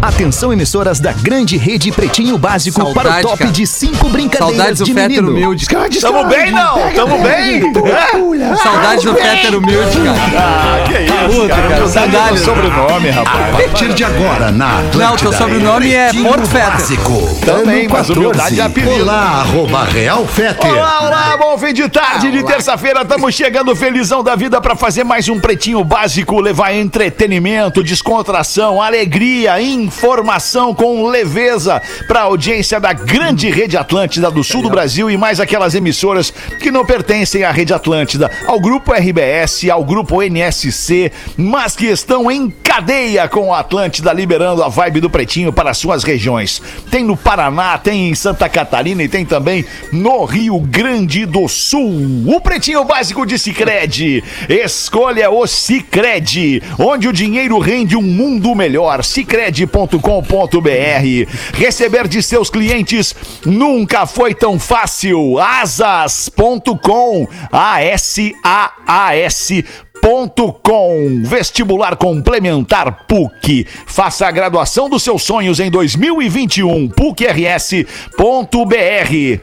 Atenção, emissoras da grande rede Pretinho Básico Saudade, para o top cara. de cinco brincadeiras Saudades do de Fetter menino. humilde. Tamo bem, não? Tamo bem? Saudades do Fetter humilde, cara. Ah, que isso, Puta, cara. cara, é meu sobrenome, rapaz. A partir de agora, na Atlântida. Não, teu sobrenome é Porto Fetter. Básico. Também, mas humildade é apelido. Olá, arroba Real Fetter. Olá, olá, bom fim de tarde de terça-feira. Estamos chegando felizão da vida para fazer mais um pretinho básico, levar entretenimento, descontração, alegria, informação com leveza para a audiência da grande rede Atlântida do sul do Brasil e mais aquelas emissoras que não pertencem à rede Atlântida, ao grupo RBS, ao grupo NSC, mas que estão em cadeia com a Atlântida liberando a vibe do pretinho para suas regiões. Tem no Paraná, tem em Santa Catarina e tem também no Rio Grande do Sul. O Pretinho Básico de Sicredi. Escolha o Sicredi, onde o dinheiro rende um mundo melhor. Sicredi.com.br. Receber de seus clientes nunca foi tão fácil. Asas.com. A-S-A-A-S. Ponto com vestibular complementar PUC. Faça a graduação dos seus sonhos em 2021. PUCRS.br.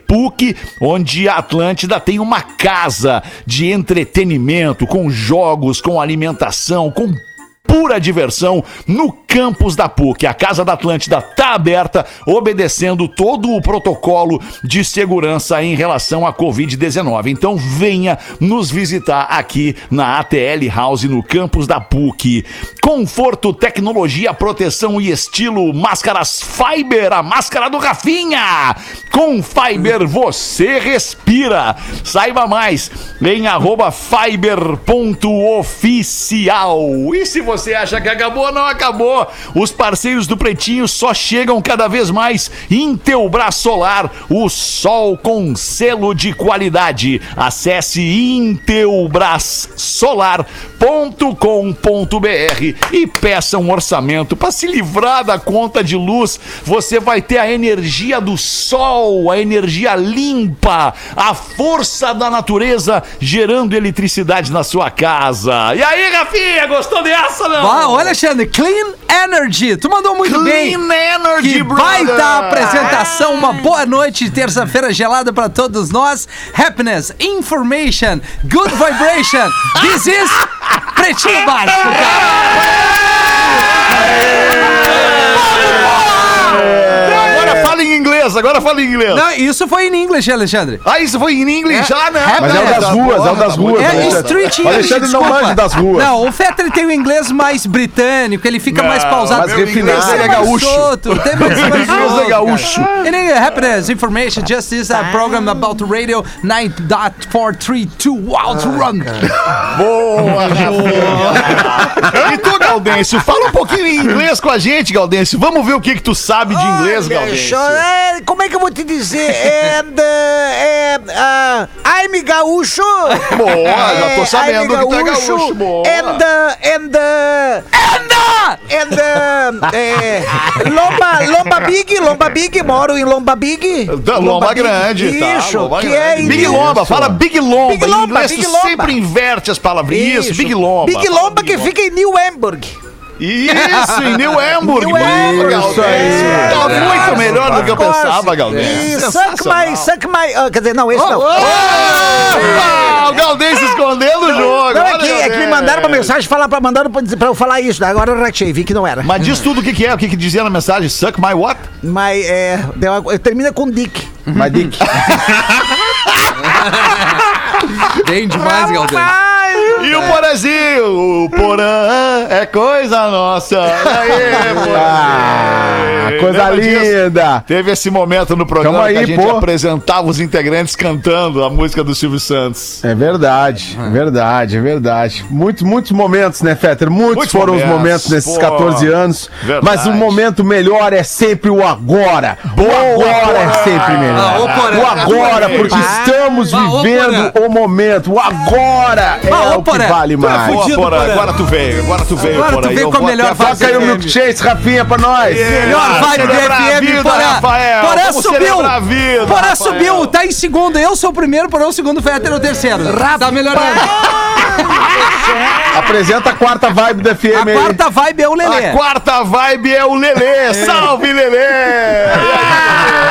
PUC, onde a Atlântida tem uma casa de entretenimento, com jogos, com alimentação, com pura diversão no campus da PUC. A Casa da Atlântida está aberta, obedecendo todo o protocolo de segurança em relação à Covid-19. Então venha nos visitar aqui na ATL House, no campus da PUC. Conforto, tecnologia, proteção e estilo. Máscaras Fiber, a máscara do Rafinha. Com Fiber você respira. Saiba mais em arroba fiber.oficial. E se você acha que acabou, não acabou. Os parceiros do Pretinho só chegam cada vez mais. Intelbras Solar, o sol com selo de qualidade. Acesse intelbrassolar.com.br e peça um orçamento para se livrar da conta de luz. Você vai ter a energia do sol, a energia limpa, a força da natureza gerando eletricidade na sua casa. E aí, Rafinha, gostou dessa, não? Ah, olha, Alexandre, Clean Energy. Tu mandou muito bem. Energy, Que baita apresentação, uma boa noite de terça-feira gelada pra todos nós. Happiness, information, good vibration. This is Pretinho Básico, Agora fala em inglês, agora fala em inglês. Não, isso foi em inglês, Alexandre. Ah, isso foi em inglês? É, Ah, não. é, Mas é o das Tá, ruas, é o das tá ruas. É Alexandre. Street O English, Alexandre não manja das ruas. Não, o Fetter tem o inglês mais britânico, ele fica Não, mais pausado. meu refinado. inglês Tem é gaúcho. solto, tem mais mais inglês é gaúcho. cara. In English, happiness, information, justice, a program about radio 9.432 Wild Run. Boa. E tu, Gaudêncio, fala um pouquinho em inglês com a gente, Gaudêncio. Vamos ver o que que tu sabe de inglês, Olha, Só, é, como é que eu vou te dizer? É, é, ah, I'm gaúcho. Boa, já tô É, sabendo que tu é gaúcho. Boa. And, uh, and, uh, Anda! and, uh, é, Lomba, Lomba Big, Lomba Big, moro em Lomba Big. Da Lomba Grande, tá? Isso, Lomba que grande. é em Big Lomba, fala Big Lomba. Big Lomba, em inglês Big tu Lomba. sempre inverte as palavrinhas. Isso, Big Lomba. Big Fala Lomba Big que fica em New Hamburg. Isso, em New Hamburg. New Hamburg. Isso aí. Tá muito melhor do que eu pensava. E suck my, suck my, ah, quer dizer, não, esse não. Ah, o Gaudêncio escondendo o jogo. Não, é que, é que me mandaram uma mensagem falar pra, mandaram pra, dizer- pra eu falar isso, né? agora eu ratei, vi que não era. Mas diz tudo o que, que é, o que, que dizia na mensagem. Suck my what? Mas é. Termina com Dick. Mas Dick. Bem demais, Galdêncio. E o Porazinho? O Porã é coisa nossa. Aí, Porazinho. Ah, coisa Lembra disso? linda. Teve esse momento no programa Tamo aí, que a gente pô. apresentava os integrantes cantando a música do Silvio Santos. É verdade, é verdade, é verdade. Muitos, muitos momentos, né, Fetter? Muitos, Muitos foram os momentos, momentos nesses pô. 14 anos. Verdade. Mas o momento melhor é sempre o agora. o agora é sempre melhor. Ah, Porã. o agora, porque estamos Ah, vivendo o momento. O agora é Ah, ô, o que Porã. vale mais. Boa, fudido, agora tu veio, agora tu veio, Agora tu veio com a melhor até fase Toca aí o milkshake, Rafinha, pra nós. Melhor Ah, vibe do FM. Porã Vamos subiu. vida, Rafael. subiu, tá em segundo. Eu sou o primeiro, Porã é o segundo, Fetter é o terceiro. Tá melhorando. Apresenta a quarta vibe da FM A aí. quarta vibe é o Lelê. A quarta vibe é o Lelê. Salve, Lelê!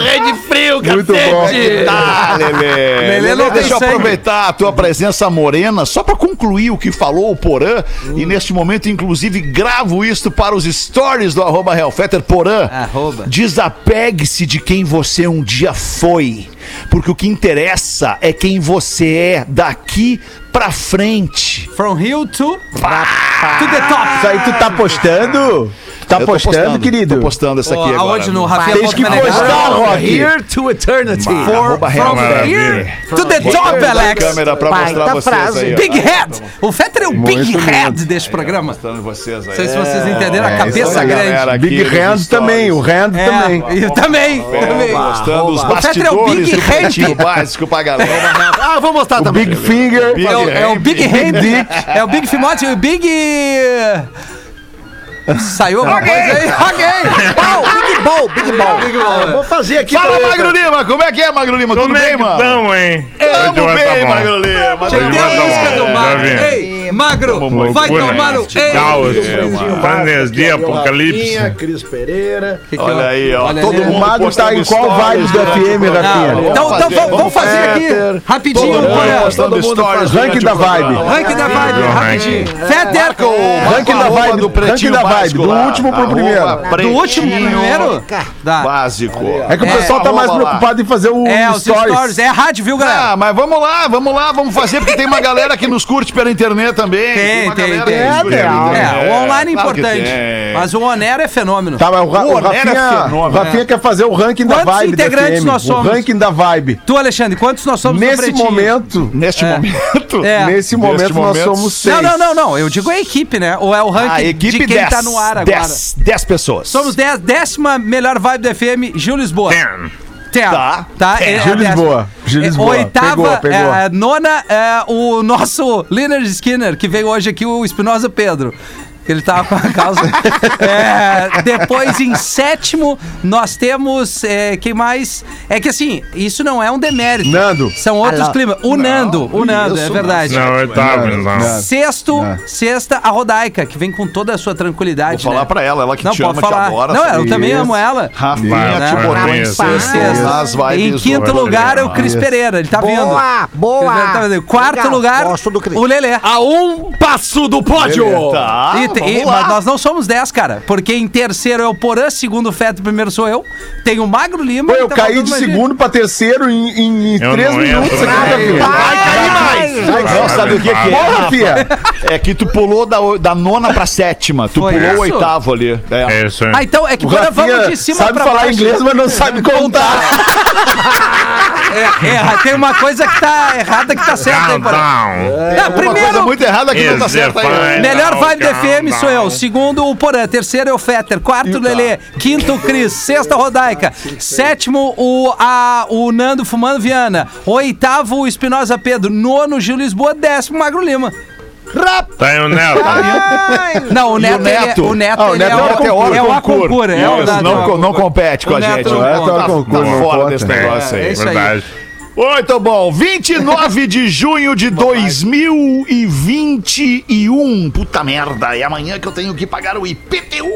Morrendo de frio, Muito cacete. Tá, Lelê. Lelê não tem deixa eu sangue. aproveitar a tua presença morena só pra concluir o que falou o Porã. E neste momento, inclusive, gravo isto para os stories do arroba Hellfetter. Porã, Arroba. desapegue-se de quem você um dia foi. Porque o que interessa é quem você é daqui pra frente. From Hill to, to the top. Isso aí tu tá postando? Tá Eu tô postando, querido? Tô postando essa aqui agora. aonde no Rafael Tens que postar, Rock. Here to eternity. For, from here to the top, Alex. câmera pra Baita mostrar vocês frase. aí. ó. Big Head. O Fetter é o Big Muito Head deste programa. Mostrando vocês aí. Não sei se vocês entenderam a É, cabeça grande. galera. aqui Big stories. também, o Hand É, também. eu também. também. Mostrando os O Fetter é o bastidores Big do pretinho Hand. básico pra galera. Ah, vou mostrar O também. Big Finger. Big É o, é o Big Hand. Hand. É o Big Fimote. O Big... Saiu alguma coisa aí? Ok. Ball, Big Ball, Big Ball. Vou fazer aqui Fala, pra- Magro Lima, como é que é, Magro Lima? Tudo Como é bem, mano? tamo, hein? Tamo bem, tá. Magro Lima. Hoje Tem a tá música do Magro. Ei, Magro, vai Loucura. tomar no... Ei. Caos. Pretinho Frenesia, básico, apocalipse. Rafinha, Cris Pereira. Que que Olha aí, ó. Olha Todo ali. mundo O Magro tá em qual vibe stories do o FM. Rafinha? Então, Vamos então fazer, vamos fazer aqui, rapidinho, Todo mundo ranking o da vibe. Ranking da vibe, rapidinho. Fetter, o Ranking da vibe, do Pretinho da vibe, do último pro primeiro. do último pro primeiro? Básico. É que o É, pessoal tá mais preocupado em fazer o É, stories. É rádio, viu, galera? Ah, mas vamos lá, vamos lá, vamos fazer, porque tem uma galera que nos curte pela internet também. Tem, uma tem, tem. curte É, pela é, internet. É, o online é claro que importante. tem. Mas o Onero é fenômeno. Tá, mas o, Ra O é Rafinha, fenômeno, o Rafinha quer fazer o ranking da Quantos vibe da integrantes nós somos? O ranking da vibe. Tu, Alexandre, quantos nós somos Nesse momento, Neste É. momento. É. nesse momento nós somos seis. Não, não, não, não. Eu digo a equipe, né? Ou é o ranking A de quem 10. tá no ar agora. 10, 10 pessoas. Somos 10, décima melhor vibe do FM, Gil Lisboa. Ten. Tá. tá? É Gil. Lisboa, Gil Lisboa. Oitava, Pegou, pegou. é, nona, é, o nosso Leonard Skinner, que veio hoje aqui, o Espinosa Pedro. Que Ele tava com a causa. É, depois, em sétimo, nós temos. é, quem mais? É que assim, isso não é um demérito. Nando. São outros Alô. climas. O Nando, o Nando, é verdade. Não, oitavo, então. Sexto, sexta, a Rodaica, que vem com toda a sua tranquilidade. Vou falar né? pra ela, ela que Não, te pode ama, te falar. adora. Não, eu Isso. também amo ela. Rafinha te botou em quinto lugar é o. Cris Pereira, ele tá vindo. Boa, boa. Ele tá. Quarto Legal, lugar, o Lelê. A um passo do pódio. Tá, E te- e- lá. mas nós não somos 10, cara. Porque em terceiro é o Porã, segundo o Feto, primeiro sou eu. Tem o Magro Lima. Pô, eu tá caí de segundo pra terceiro em, em, em três minutos entro, aqui, né? Rafinha. Vai cair mais. Sabe o que, que é? Porra. É que tu pulou da, da nona pra sétima. Tu Foi pulou o oitavo ali. É. É isso aí. Ah, então é que O Porã vamos de cima sabe pra falar baixo. inglês, mas não sabe contar. É, é, tem uma coisa que tá errada que tá certa aí, Porã. Não, Uma coisa muito errada que não tá certa aí. defined. Melhor vibe da FM Countdown. sou eu. Segundo, o Porã. Terceiro é o Fetter. Quarto, o Lelê. Quinto, o Cris. Sexta, Rodaica. Sétimo, o, a, o Nando Fumando Viana. Oitavo, o Espinosa Pedro. Nono, Gil Lisboa. Décimo, Magro Lima. Tá aí o Neto. Não, o Neto, o ele é- Neto? o Neto, Ah, o Neto é, é o o, concurso. é o Aconcura. É o Isso, Neto, não, é o não Aconcura. compete com O a Neto gente. não conta. Neto é o Tá- concurso, tá não fora conta. desse negócio aí. É isso aí. Verdade. Muito bom. 29 de junho de 2021. Puta merda. É amanhã que eu tenho que pagar o IPTU.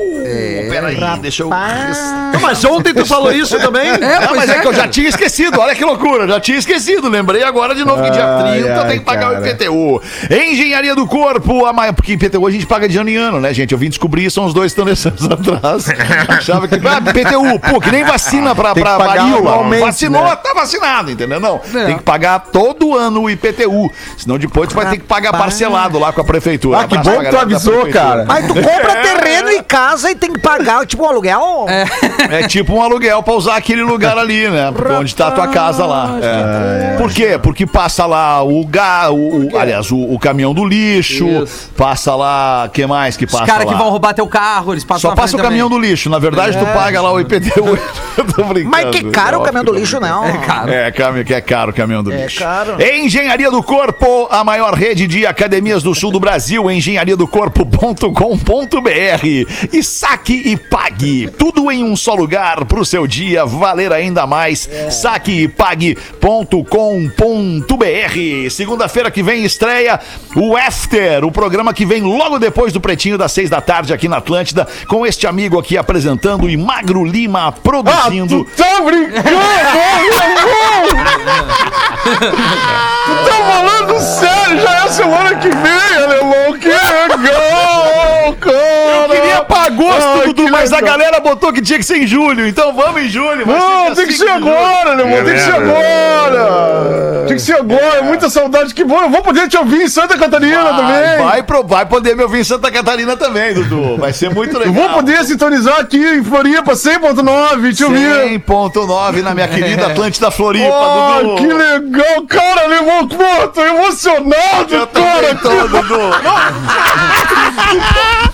Peraí, deixa eu. Não, Mas ontem tu falou isso também? É, Não, mas é, é que eu já tinha esquecido, olha que loucura, já tinha esquecido. Lembrei agora de novo que dia Ai, 30 eu ai, tenho que pagar o cara. IPTU. Engenharia do Corpo, a ma- porque IPTU a gente paga de ano em ano, né, gente? Eu vim descobrir isso há uns dois, anos atrás. Achava que. Ah, IPTU, pô, que nem vacina pra, Tem pra varíola. Vacinou, né? tá vacinado, entendeu? Não. É. Tem que pagar todo ano o IPTU. Senão depois tu vai ter que pagar parcelado lá com a prefeitura. Ah, que bom que tu avisou, cara. Mas tu compra terreno e casa e tem que pagar, tipo, um aluguel. É tipo um aluguel pra usar aquele lugar ali, né? Onde tá a tua casa lá. É. Por quê? Porque passa lá o ga, o, o- aliás, o, o caminhão do lixo, Isso. passa lá, que mais que Os passa caras lá? que vão roubar teu carro, eles passam Só passa o caminhão também. do lixo. Na verdade, tu paga lá o IPTU. Eu tô brincando. Mas que caro o caminhão do lixo, não. É caro. É, caminho, é caro o caminhão do É lixo. caro. Engenharia do Corpo, a maior rede de academias do sul do Brasil, engenhariadocorpo.com.br. E saque e pague. Tudo em um só lugar para o seu dia valer ainda mais. Saqueepague.com.br. Segunda-feira que vem estreia o After, o programa que vem logo depois do Pretinho das seis da tarde aqui na Atlântida, com este amigo aqui apresentando e Magro Lima produzindo. Tá brincando, Tu tá falando sério, já é semana que vem, alemão. Que legal, cara. Eu queria pra agosto, Ai, Dudu, mas a legal. galera botou que tinha que ser em julho. Então vamos em julho. vai Não, tem que 5 ser agora, alemão. Tem que ser agora. Que ser agora. Muita saudade. Que bom. Eu vou poder te ouvir em Santa Catarina Vai, também. vai, pro- vai poder me ouvir em Santa Catarina também, Dudu. Vai ser muito legal. Eu vou poder sintonizar aqui em Floripa 100.9, te ouvir. 100.9 na minha querida Atlântida Floripa, Oh, Dudu. que legal, cara, alemão. Pô, tô emocionado, Eu cara. tô, Dudu.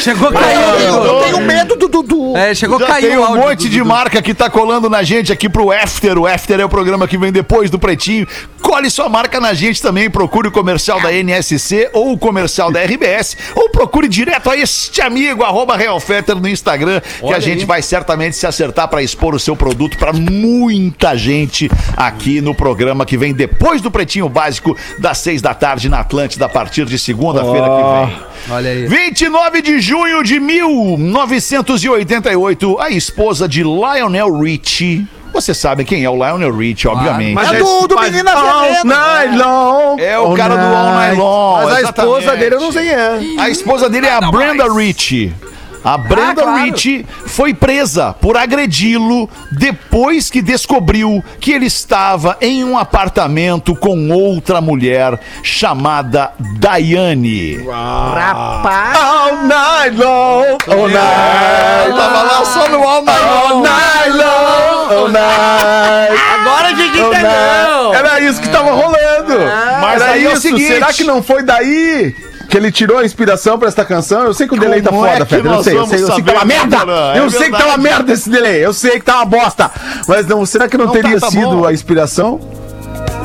Chegou, caiu. Eu tenho medo do Dudu. É, chegou, Já caiu tem um áudio monte do de marca que tá colando na gente aqui pro After. O After é o programa que vem depois do Pretinho. Colhe sua marca na gente também. Procure o comercial da NSC ou o comercial da RBS. Ou procure direto a este amigo, arroba Realfetter no Instagram, que a gente vai certamente se acertar para expor o seu produto para muita gente aqui no programa que vem depois do Pretinho Básico, das seis da tarde na Atlântida, a partir de segunda-feira que vem. Olha aí. 29 de junho de 1988, a esposa de Lionel Richie. Você sabe quem é o Lionel Richie, obviamente. É do, do mas- Menina Veneno. long. é o cara do All Night Long. Mas a esposa dele eu não sei quem é. A esposa dele é a Brenda Richie. A Brenda claro. Richie foi presa por agredi-lo depois que descobriu que ele estava em um apartamento com outra mulher chamada Daiane. Rapaz. All night long. All night. Tava lá só no All Night All Long. night long. All night. Agora a gente All entendeu. Era isso que tava rolando. Mas Era aí é o isso. seguinte- Será que não foi daí? Que ele tirou a inspiração pra essa canção? Eu sei que o delay tá Como é foda, que Feder. Eu sei, eu sei, eu sei que tá uma merda! É eu sei que tá uma merda esse delay. Eu sei que tá uma bosta. Mas não, será que não, Não, teria tá- tá sido bom. a inspiração?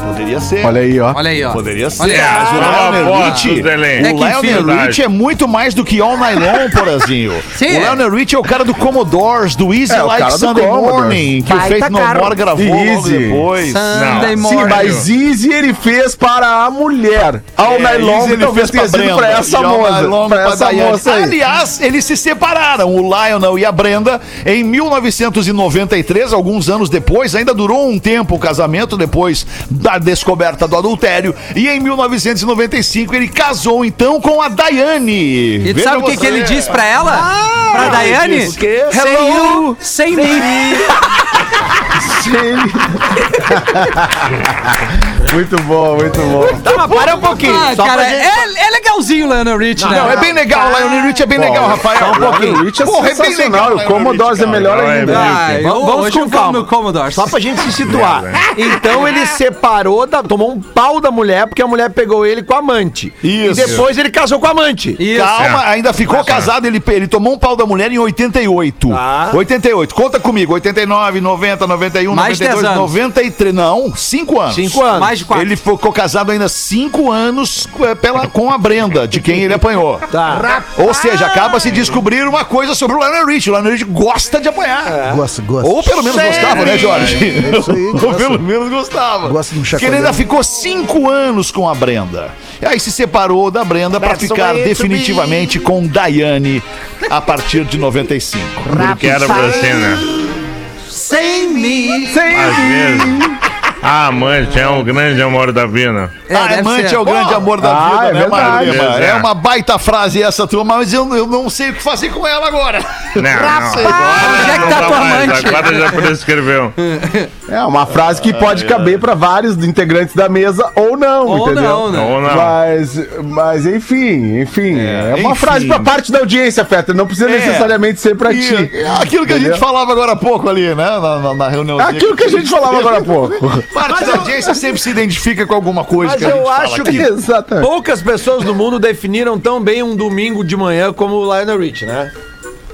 Poderia ser. Olha aí, ó. Olha aí, ó. Poderia ser. Olha aí. mas o Ah, Lionel bosta, Richie, o É que Lionel Richie é muito mais do que All Night Long, porazinho. Sim, o é. Lionel Richie é o cara do Commodores, do Easy É, o Like cara do Sunday. Morning, que o Baita Faith No cara. More gravou logo Easy. depois. Sunday Não. morning. Sim, mas Easy ele fez para a mulher. All É, Night Long Easy ele talvez fez tenha sido pra essa e All Night moça. Long Pra pra essa Daiane. moça aí. Aliás, eles se separaram, o Lionel e a Brenda, em 1993, alguns anos depois. Ainda durou um tempo o casamento, depois da descoberta do adultério. E em 1995 ele casou então com a Daiane. E tu sabe o que, que ele disse pra ela? pra Daiane? disse o quê? Sem you, sem mim. Muito bom, muito bom. Tá, mas para um pouquinho. Ah, só cara, pra gente... é, é legalzinho o Lionel Rich, né? Não, é bem legal, o Lionel Rich é bem legal, Rafael. Só um pouquinho. O Rich é Porra, é bem legal, O Commodores é melhor cara. ainda. Não, Ah, eu, Vamos- vamos com calma. Commodore. Só pra gente se situar. É, Então ele separou, da- tomou um pau da mulher, porque a mulher pegou ele com a amante. Isso. E depois ele casou com a amante. Isso. Calma, ainda ficou casado, ele, ele tomou um pau da mulher em 88. Tá. 88, conta comigo, 89, 90, 91, Mais 92, 10 anos. 93, não, 5 anos. Cinco anos. Mais de quatro. Ele ficou casado ainda 5 anos eh, pela, com a Brenda, de quem ele apanhou. Tá. Ou seja, acaba se descobrir uma coisa sobre o Lionel Rich. O Lionel Rich gosta de apanhar. Gosta, gosta. Ou pelo menos gostava, né, Jorge? É isso aí, Ou gosta. pelo menos gostava. Gosta de um Porque ele ainda ficou cinco anos com a Brenda. E aí se separou da Brenda the ficar definitivamente com Daiane a partir de 95. Porque era pra ser, né? Sem mim. Às vezes. A amante é um grande amor da vida. É, a deve amante ser. é o grande amor da Ah, vida, é né, verdade. Marlema? É. É uma baita frase essa tua, mas eu, eu não sei o que fazer com ela agora. Não, não. Onde é que tá tua amante? Agora já prescreveu. É uma frase que pode caber pra vários integrantes da mesa ou não, Ou entendeu? não, né? Ou não. Mas, mas enfim, enfim. É, uma enfim. frase pra parte da audiência, Fetter. Não precisa É. necessariamente ser pra E ti. aquilo que a gente Entendeu? falava agora há pouco ali, né? Na, na, na reunião. Aquilo que a gente falava agora há pouco. Parte da audiência sempre se identifica com alguma coisa Mas que a gente eu fala acho aqui. que Exatamente. poucas pessoas no mundo definiram tão bem um domingo de manhã como o Lionel Rich, né?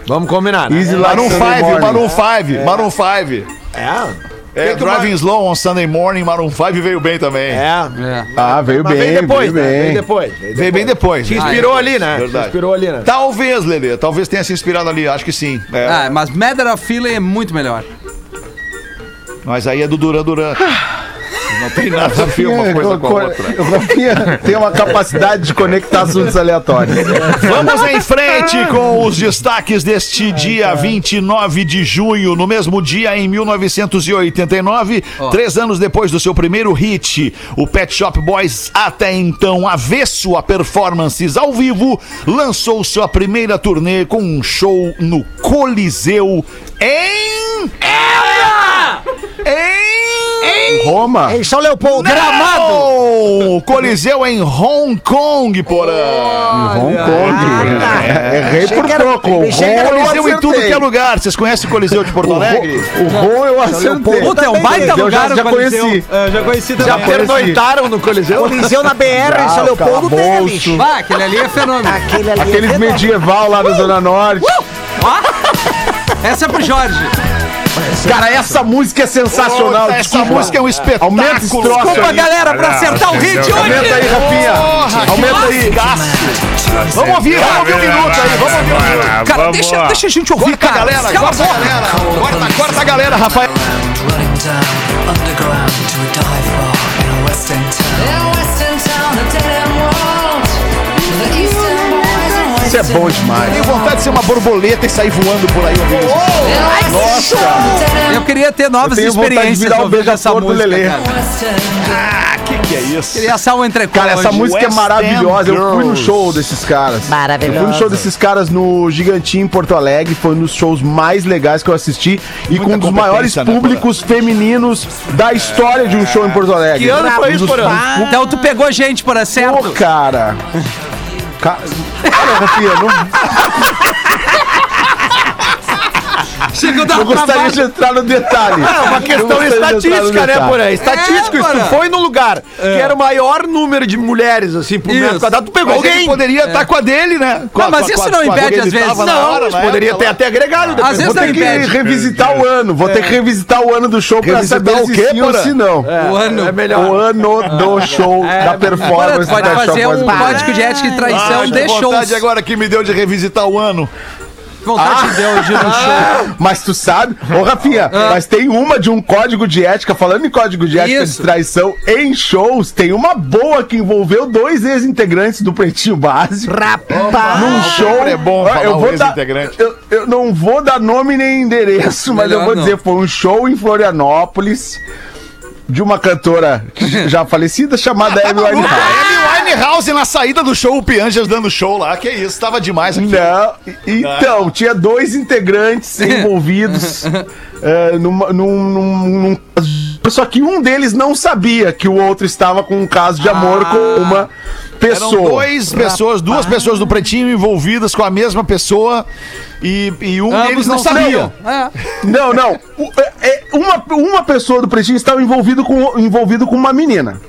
Vamos combinar, né? Easy like Maroon 5, Sunday morning. Maroon 5, Maroon 5. É. É, Driving Slow on Sunday Morning, Maroon 5 veio bem também. É. É. Ah, veio Mas bem, veio depois, veio né? bem. Veio depois. Veio bem depois. Se né? inspirou ali, né? Verdade. Se inspirou ali, né? Talvez, Lelê, talvez tenha se inspirado ali, acho que sim. É, Ah, mas Matter of Feeling é muito melhor. Mas aí é do Duran Duran. Não tem nada a ver uma coisa com a outra. O Rafinha tem uma capacidade de conectar assuntos aleatórios. Vamos em frente com os destaques deste dia 29 de junho. No mesmo dia, em 1989, três anos depois do seu primeiro hit, o Pet Shop Boys, até então avesso a performances ao vivo, lançou sua primeira turnê com um show no Coliseu em. Em. Roma? Em São Leopoldo. Gramado! Coliseu em Hong Kong, porã! Hong Kong. É, Errei por que era- pouco. achei que era Rom eu Coliseu em tudo que é lugar. Vocês conhecem o Coliseu de Porto Alegre? O Rom eu acertei. Puta, é um baita Eu lugar já, o já Coliseu. conheci. já conheci Já Já pernoitaram no Coliseu? Coliseu na BR em São Leopoldo tem, né, bicho? Aquele ali é fenômeno. Aquele ali é Aqueles fenômeno. medieval lá da Zona Norte. Essa é pro Jorge. Cara, essa música é sensacional. Essa desculpa. música é um espetáculo. Aumenta esse troço Desculpa, aí. galera, pra acertar o hit hoje. Aumenta aí, Rafinha. Aumenta aí. Vamos ouvir, vamos ouvir um minuto aí, vamos ouvir um minuto. Cara, deixa, deixa a gente ouvir, Corta cara. galera, Cala a boca. galera. Corta, corta a galera, Rafael. Isso é bom demais. Tenho vontade de ser uma borboleta e sair voando por aí ouvindo isso. Queria ter novas tenho vontade de experiências virar o ouvindo essa música, Lelê. cara. Ah, que que é isso? Queria assar um entrecô Cara, essa música é West maravilhosa. End Eu fui no show desses caras. Maravilhosa. Eu fui no show desses caras no Gigantinho em Porto Alegre. Foi um dos shows mais legais que eu assisti. E Muita com um dos maiores né, públicos femininos da história de um show em Porto Alegre. Que ano foi isso, dos- Porã? Então tu pegou gente, por Pô, certo? cara. Ca- Cara, Rafinha, não, Chega não gostaria de entrar no detalhe. É uma questão estatística, né, Porã? Estatístico, É, se tu foi no lugar que era o maior número de mulheres, assim, por Isso. metro quadrado, tu pegou Mas alguém. poderia estar com a dele, né? Com Não, mas com isso com não impede, que às vezes. Não, hora, Mas na poderia ter até agregado. Às depois. vezes Vou ter que revisitar o ano. Vou ter que revisitar o ano do show pra saber o ou Porã? se não. O ano. É melhor. O ano do show da performance pode fazer um código de ética e traição Ah, de que shows. agora que me deu de revisitar o ano. Vontade de Deus de ir no show. Mas tu sabe, ô Rafinha, mas tem uma de um código de ética, falando em código de ética Isso. de traição em shows, tem uma boa que envolveu dois ex-integrantes do Pretinho Básico. Rapaz. Num show. é bom eu vou dar, eu, eu não vou dar nome nem endereço, mas Melhor eu vou não. dizer, foi um show em Florianópolis de uma cantora já falecida chamada Amy Winehouse. Amy Winehouse na saída do show, o Pianjas dando show lá. Que isso, tava demais aqui. Não, então, tinha dois integrantes envolvidos é, numa- num, num- num- Só que um deles não sabia que o outro estava com um caso de amor com uma Eram pessoa. dois pessoas, duas pessoas do Pretinho envolvidas com a mesma pessoa e, e um Ambos deles não não sabia. sabiam. É. Não, não. É- é, uma, uma pessoa do Pretinho estava envolvido com, envolvido com uma menina.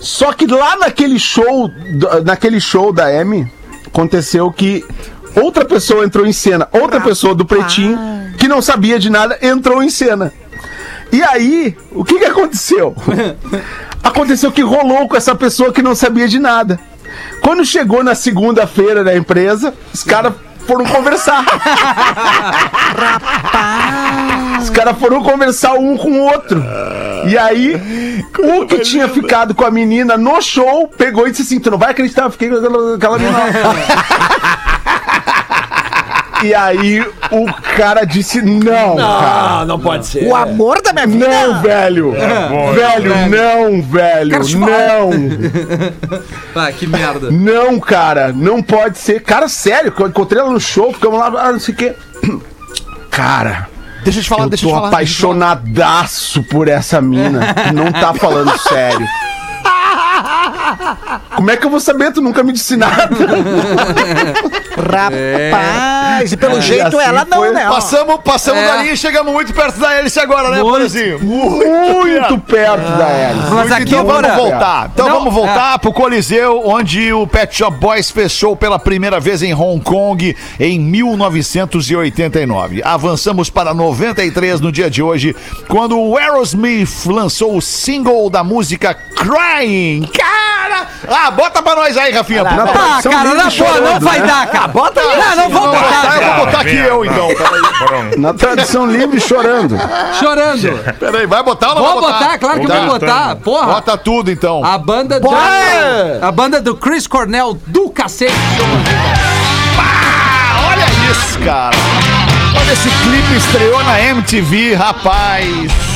Só que lá naquele show, naquele show da Amy, aconteceu que outra pessoa entrou em cena. Outra pessoa do Pretinho, que não sabia de nada, entrou em cena. E aí, o que, que aconteceu? aconteceu que rolou com essa pessoa que não sabia de nada. Quando chegou na segunda-feira da empresa, os caras foram conversar. Os caras foram conversar um com o outro. E aí, o que tinha ficado com a menina no show pegou e disse assim: Tu não vai acreditar, eu fiquei com aquela, aquela menina. e aí, o cara disse: Não, cara. Ah, não pode ser. O amor da minha vida. Não, velho. velho, não, velho. Não. Ah, que merda. Não, cara, não pode ser. Cara, sério, que eu encontrei ela no show, ficamos lá, ah, não sei o quê. Cara, Deixa eu te falar, eu deixa eu tô te falar. apaixonadaço por essa mina. Não tá falando sério. Como é que eu vou saber? Tu nunca me disse nada. Rapaz. reais. E pelo É, jeito e assim ela não, foi. né? ó. Passamos, passamos É. dali e chegamos muito perto da hélice agora, né, Borazinho? Muito perto da hélice. Mas aqui, Então vamos Porã, voltar. Então Não, vamos voltar pro Coliseu, onde o Pet Shop Boys fechou pela primeira vez em Hong Kong em 1989. Avançamos para 93 no dia de hoje, quando o Aerosmith lançou o single da música Crying. Cara! Ah, bota pra nós aí, Rafinha. Ah, São cara, na boa, não vai dar, cara. Bota aí. Não, não vou botar, tá, eu vou botar aqui eu, então. Na tradução livre, chorando. Chorando. peraí, vai botar ou não Vou vai botar, claro que Tá, vou botar. tá. Porra. Bota tudo, então. A banda do. A banda do Chris Cornell do cacete. Ah, olha isso, cara. Olha esse clipe estreou na MTV, rapaz.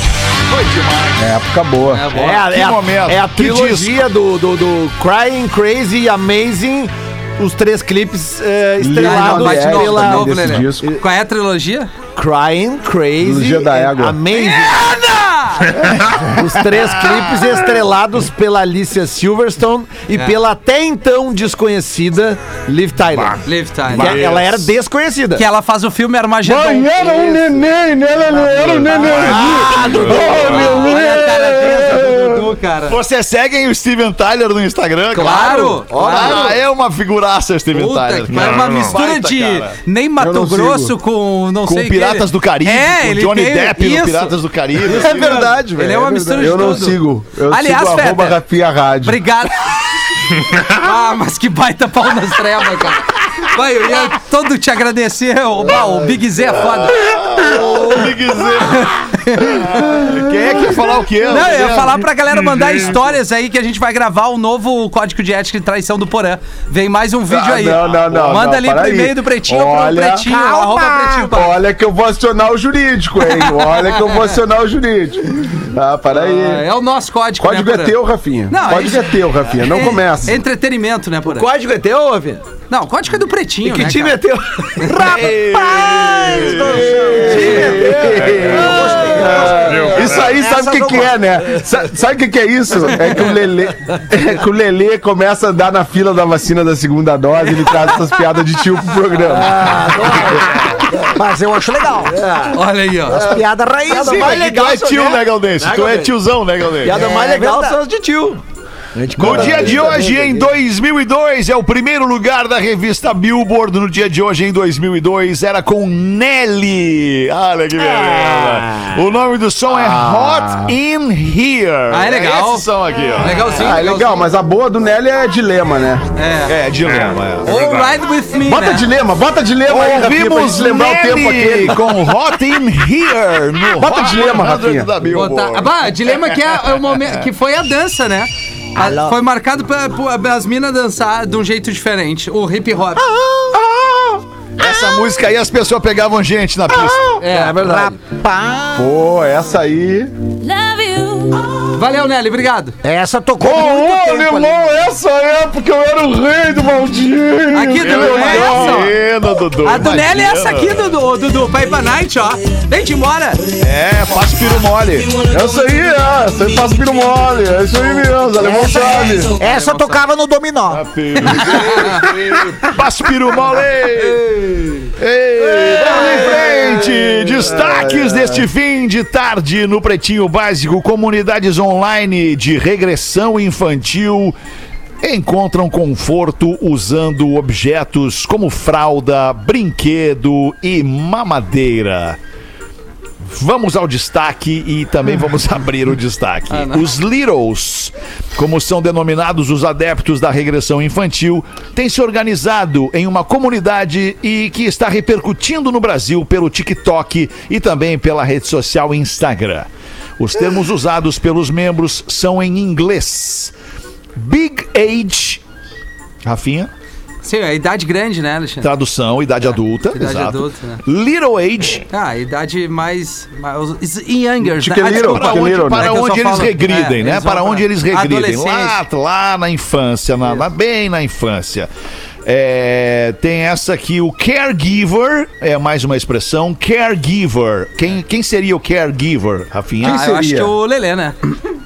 Foi demais. É época boa. É, a- Que é a, momento, é a trilogia do, do, do Crying, Crazy, Amazing, os três clipes Leonard estrelados vai de novo, pela novo. Qual é a trilogia? Crying, Crazy, da égua. Amazing. Os três clipes estrelados pela Alicia Silverstone e É. pela até então desconhecida Liv Tyler. Time. Que ela era desconhecida. Que ela faz o filme Armagedon. Mãe, era um neném, né? Ela não era um neném. Ah, Dudu. Cara dessa do Dudu, cara. Vocês seguem o Steven Tyler no Instagram? Claro, Ah, é uma figuraça, Steven Puta, Tyler. é uma mistura de nem Mato Grosso sigo. com não Com sei Piratas que- do Caribe, É, com ele Johnny tem Depp isso. no Piratas do Caribe. É verdade, velho. Ele é uma é mistura de Eu não tudo. sigo. Eu Aliás, sigo arroba Rafinha Rádio. Obrigado. ah, mas que baita pau nas trevas, cara. Vai, eu ia todo te agradecer. O, o Big Z é foda. Big Z. Quem é que ia falar o quê? Não, eu ia falar pra galera mandar histórias aí que a gente vai gravar o novo código de ética e traição do Porã. Vem mais um vídeo Ah, aí. não, não, não, Manda não, ali para pro e-mail do Pretinho ou pro Olha, Pretinho, calma. arroba Pretinho. pá. Olha que eu vou acionar o jurídico, hein? Olha que eu vou acionar o jurídico. Ah, para aí. É o nosso código, Código né, é teu, Rafinha. Não, Código é- é teu, Rafinha. Não É- começa. Entretenimento, né, Porã? Código é teu, Rafinha? Não, o código é do Pretinho, Que né, time cara? é teu? Rapaz! do Viu, Isso aí, sabe o que, que é, né? Sa- Sabe o que, que é isso? É que o Lelê, é que o Lelê começa a andar na fila da vacina da segunda dose e ele traz essas piadas de tio pro programa. Mas eu acho legal. Olha aí, ó. As piadas raiz. Sim, mais mas tu é tio, né, Galdense? Tu é tiozão, né, Galdense? Piada mais É legal verdade. são as de tio. No dia de hoje, em 2002, é o primeiro lugar da revista Billboard. No dia de hoje, em 2002, era com Nelly. Olha que beleza. O nome do som é Hot in Here. Ah, é legal. Esse som aqui, ó. Legalzinho, Ah, é legal, mas a boa do Nelly é dilema, né? É, dilema. É. Ou Ride With Me, Bota né? dilema, bota dilema aí, Rafinha, pra Ouvimos gente lembrar o tempo Nelly aquele. com Hot in Here no Bota Hot dilema, 100 Rafinha. da Billboard. Botar... Ah, bah, dilema que é, é o momento que foi a dança, né? A- foi marcado pra, pra- as minas dançar de um jeito diferente. O hip hop. Essa música aí as pessoas pegavam gente na pista. É, é verdade. Pô, essa aí. Valeu, Nelly, obrigado. Essa tocou Ô, muito ô, tempo ali. alemão, essa época eu era o rei do maldinho. Aqui, Dudu, é essa, ó. Dudu. A do Nelly é essa aqui, Dudu, Dudu, pra ir pra night, ó. Vem-te embora. É, faz piro mole. Essa aí, é, essa aí faz piro mole. É isso aí mesmo, alemão sabe. Essa tocava no dominó. Faz piro mole. Ei, vamos em frente. Destaques deste fim de tarde no Pretinho Básico. Comunidades online de regressão infantil encontram conforto usando objetos como fralda, brinquedo e mamadeira. Vamos ao destaque e também vamos abrir o destaque. os Littles, como são denominados os adeptos da regressão infantil, têm se organizado em uma comunidade e que está repercutindo no Brasil pelo TikTok e também pela rede social Instagram. Os termos usados pelos membros são em inglês. Big Age. Rafinha? Sim, é idade grande, né, Alexandre? Tradução, idade adulta. idade exato. adulta, né? Little Age. Ah, idade mais. mais Chicken né? Little, para Chicken onde, Little, né? para É eu onde eles falo- regridem, é, né? eles Para onde eles regridem. Lá, lá na infância, na, na- bem na infância. É, tem essa aqui, o caregiver, é mais uma expressão, caregiver. Quem, quem seria o caregiver, Rafinha? Ah, eu acho que seria? o Lelê, né?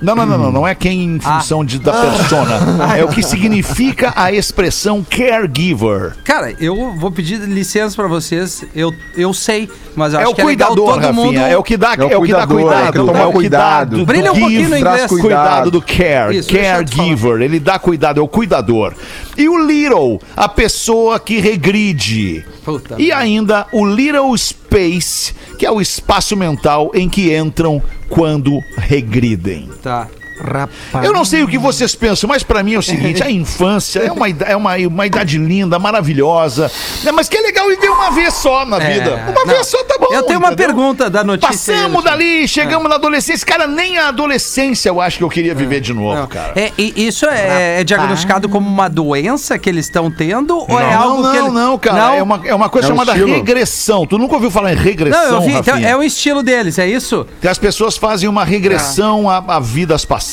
Não, não, não, não, não é quem em função de, da persona. É o que significa a expressão caregiver. Cara, eu vou pedir licença pra vocês. Eu, eu sei, mas eu É acho o que é legal cuidador, todo Rafinha. mundo. É o que dá, É o é o que dá cuidador, cuidado. é que toma é o cuidado. do Brilha um pouquinho no traz inglês. cuidado do care, Isso, deixa eu te caregiver. Ele dá cuidado, é o cuidador. E o little, a pessoa que regride. Puta E ainda o little space, que é o espaço mental em que entram quando regridem. Tá. Rapaz. Eu não sei o que vocês pensam, mas pra mim é o seguinte: a infância é uma, é uma, uma idade linda, maravilhosa, né, mas que é legal viver uma vez só na É, vida. Uma não. vez só tá bom. Eu tenho uma entendeu? pergunta da notícia. aí, Passamos Alexandre. dali, chegamos na adolescência. Cara, nem a adolescência eu acho que eu queria viver de novo, Não. cara. É, e isso é, é diagnosticado como uma doença que eles estão tendo? Ou é não, algo não, que ele... não, cara. Não? É, uma, é uma coisa É um chamada estilo. regressão. Tu nunca ouviu falar em regressão, Não, eu vi. Então, é o estilo deles, é isso? Que as pessoas fazem uma regressão a, a vidas passadas,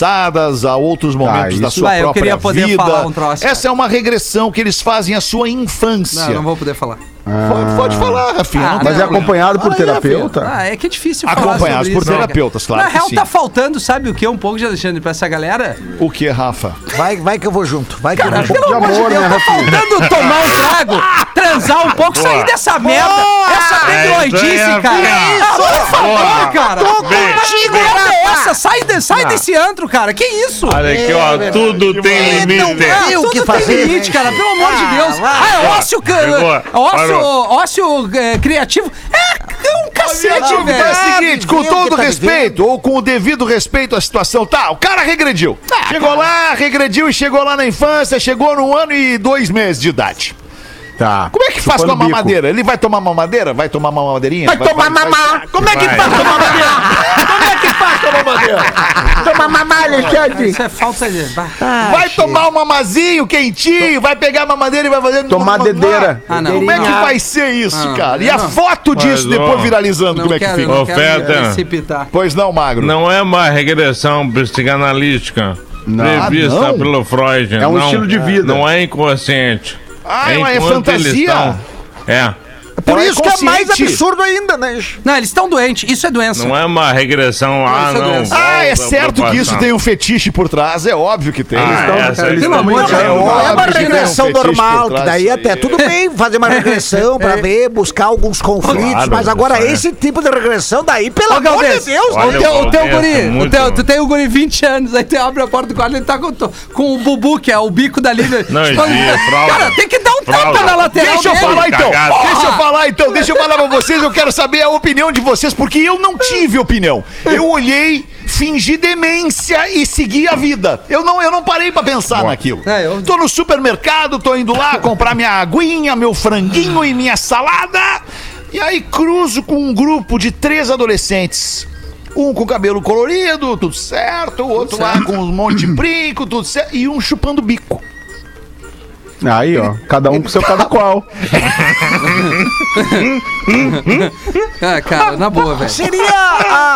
a outros momentos da isso- sua Ah, eu própria queria poder vida. falar um troço, Essa é uma regressão que eles fazem à sua infância. Não, não vou poder falar. Pode, pode falar, Rafinha. Ah, não Mas é problema. acompanado por aí, terapeuta? Ah, é que é difícil falar Acompanhados sobre por isso, né, cara? terapeutas, claro Na que real, sim. tá faltando, sabe o que? Um pouco de Alexandre pra essa galera. O que, Rafa? Vai, vai que eu vou junto. Vai que eu vou junto. pouco de amor, né, tá Rafinha? faltando tomar um trago, transar um pouco, sair dessa merda. Essa É isso aí, bebioidice, cara. Rafinha. Ah, por favor, Boa. cara. Que merda é essa? Sai, de- sai desse antro, cara. Que isso? Olha aqui, ó, tudo tem limite. Ah, tem o tudo que tem fazer, limite, né? cara. Pelo amor de Ah, Deus. Ah, é ócio, ca- Pegou. Ócio, ócio é, criativo. É um cacete, Então é o velho. seguinte, com viver o todo tá respeito, ou com o devido respeito à situação, tá, o cara regrediu. chegou lá, regrediu e chegou lá na infância, chegou no ano e dois meses de idade. Tá. Como é que faz com a mamadeira? Ele vai tomar mamadeira? Vai tomar mamadeirinha? Vai tomar mamá. Como é que Vai. faz com a mamadeira? Como é que faz com a mamadeira? Toma mamá, Alexandre. Isso é falta de... Bah. Vai tomar um mamazinho quentinho, vai pegar a mamadeira e vai fazer... Tomar dedeira. Ah, não. Como é que vai ser isso, Ah, cara? E a foto disso Mas, depois viralizando, como é que quero, fica? não quero Oferta. precipitar. Pois não, Magro? Não é uma regressão psicanalítica Não. prevista Ah, não? pelo Freud. É um não, estilo de vida. Não é inconsciente. Ah, é, é fantasia? estão- É. Por Ela é isso que é mais absurdo ainda, né? Não, eles estão doentes. Isso é doença. Não é uma regressão. Ah, isso é não. Ah, é certo que isso tem um fetiche por trás, é óbvio que tem. Ah, eles Pelo estão de Deus. É uma um regressão por normal, que daí até tudo bem fazer uma regressão pra ver, buscar alguns conflitos, Claro, mas agora esse tipo de regressão daí, pelo Ô, amor de Deus, o Olha, teu, o teu guri, é o teu, tu tem o guri 20 anos, aí tu abre a porta do quarto e ele tá com, com o Bubu, que é o bico da líder. Não, é. Cara, tem que dar um tapa na lateral Deixa eu falar então, deixa eu falar então, deixa eu falar pra vocês, eu quero saber a opinião de vocês, porque eu não tive opinião. Eu olhei, fingi demência e segui a vida. Eu não, eu não parei pra pensar naquilo. É, eu- Tô no supermercado, tô indo lá comprar minha aguinha, meu franguinho e minha salada, e aí cruzo com um grupo de três adolescentes. Um com cabelo colorido, tudo certo, o outro lá com um monte de brinco, tudo certo, e um chupando bico. Aí, ó. Cada um com seu cada qual. Ah, cara, na boa, velho. seria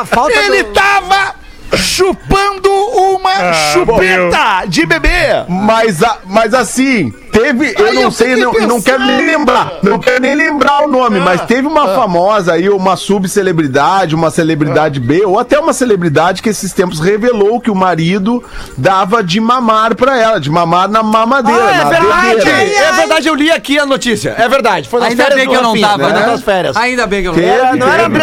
a falta Ele do... tava chupando uma chupeta de bebê. Mas, a- mas assim, teve. Eu Aí não eu sei, não, não quero nem lembrar. Não quero nem lembrar o nome, mas teve uma famosa aí, uma subcelebridade, uma celebridade B, ou até uma celebridade que esses tempos revelou que o marido dava de mamar pra ela, de mamar na mamadeira. Ah, é na verdade! É verdade, eu li aqui a notícia. É verdade. Foi nas Ainda férias bem que eu não tava, né? né? Nas férias. Ainda bem que eu não Era- não era lembro,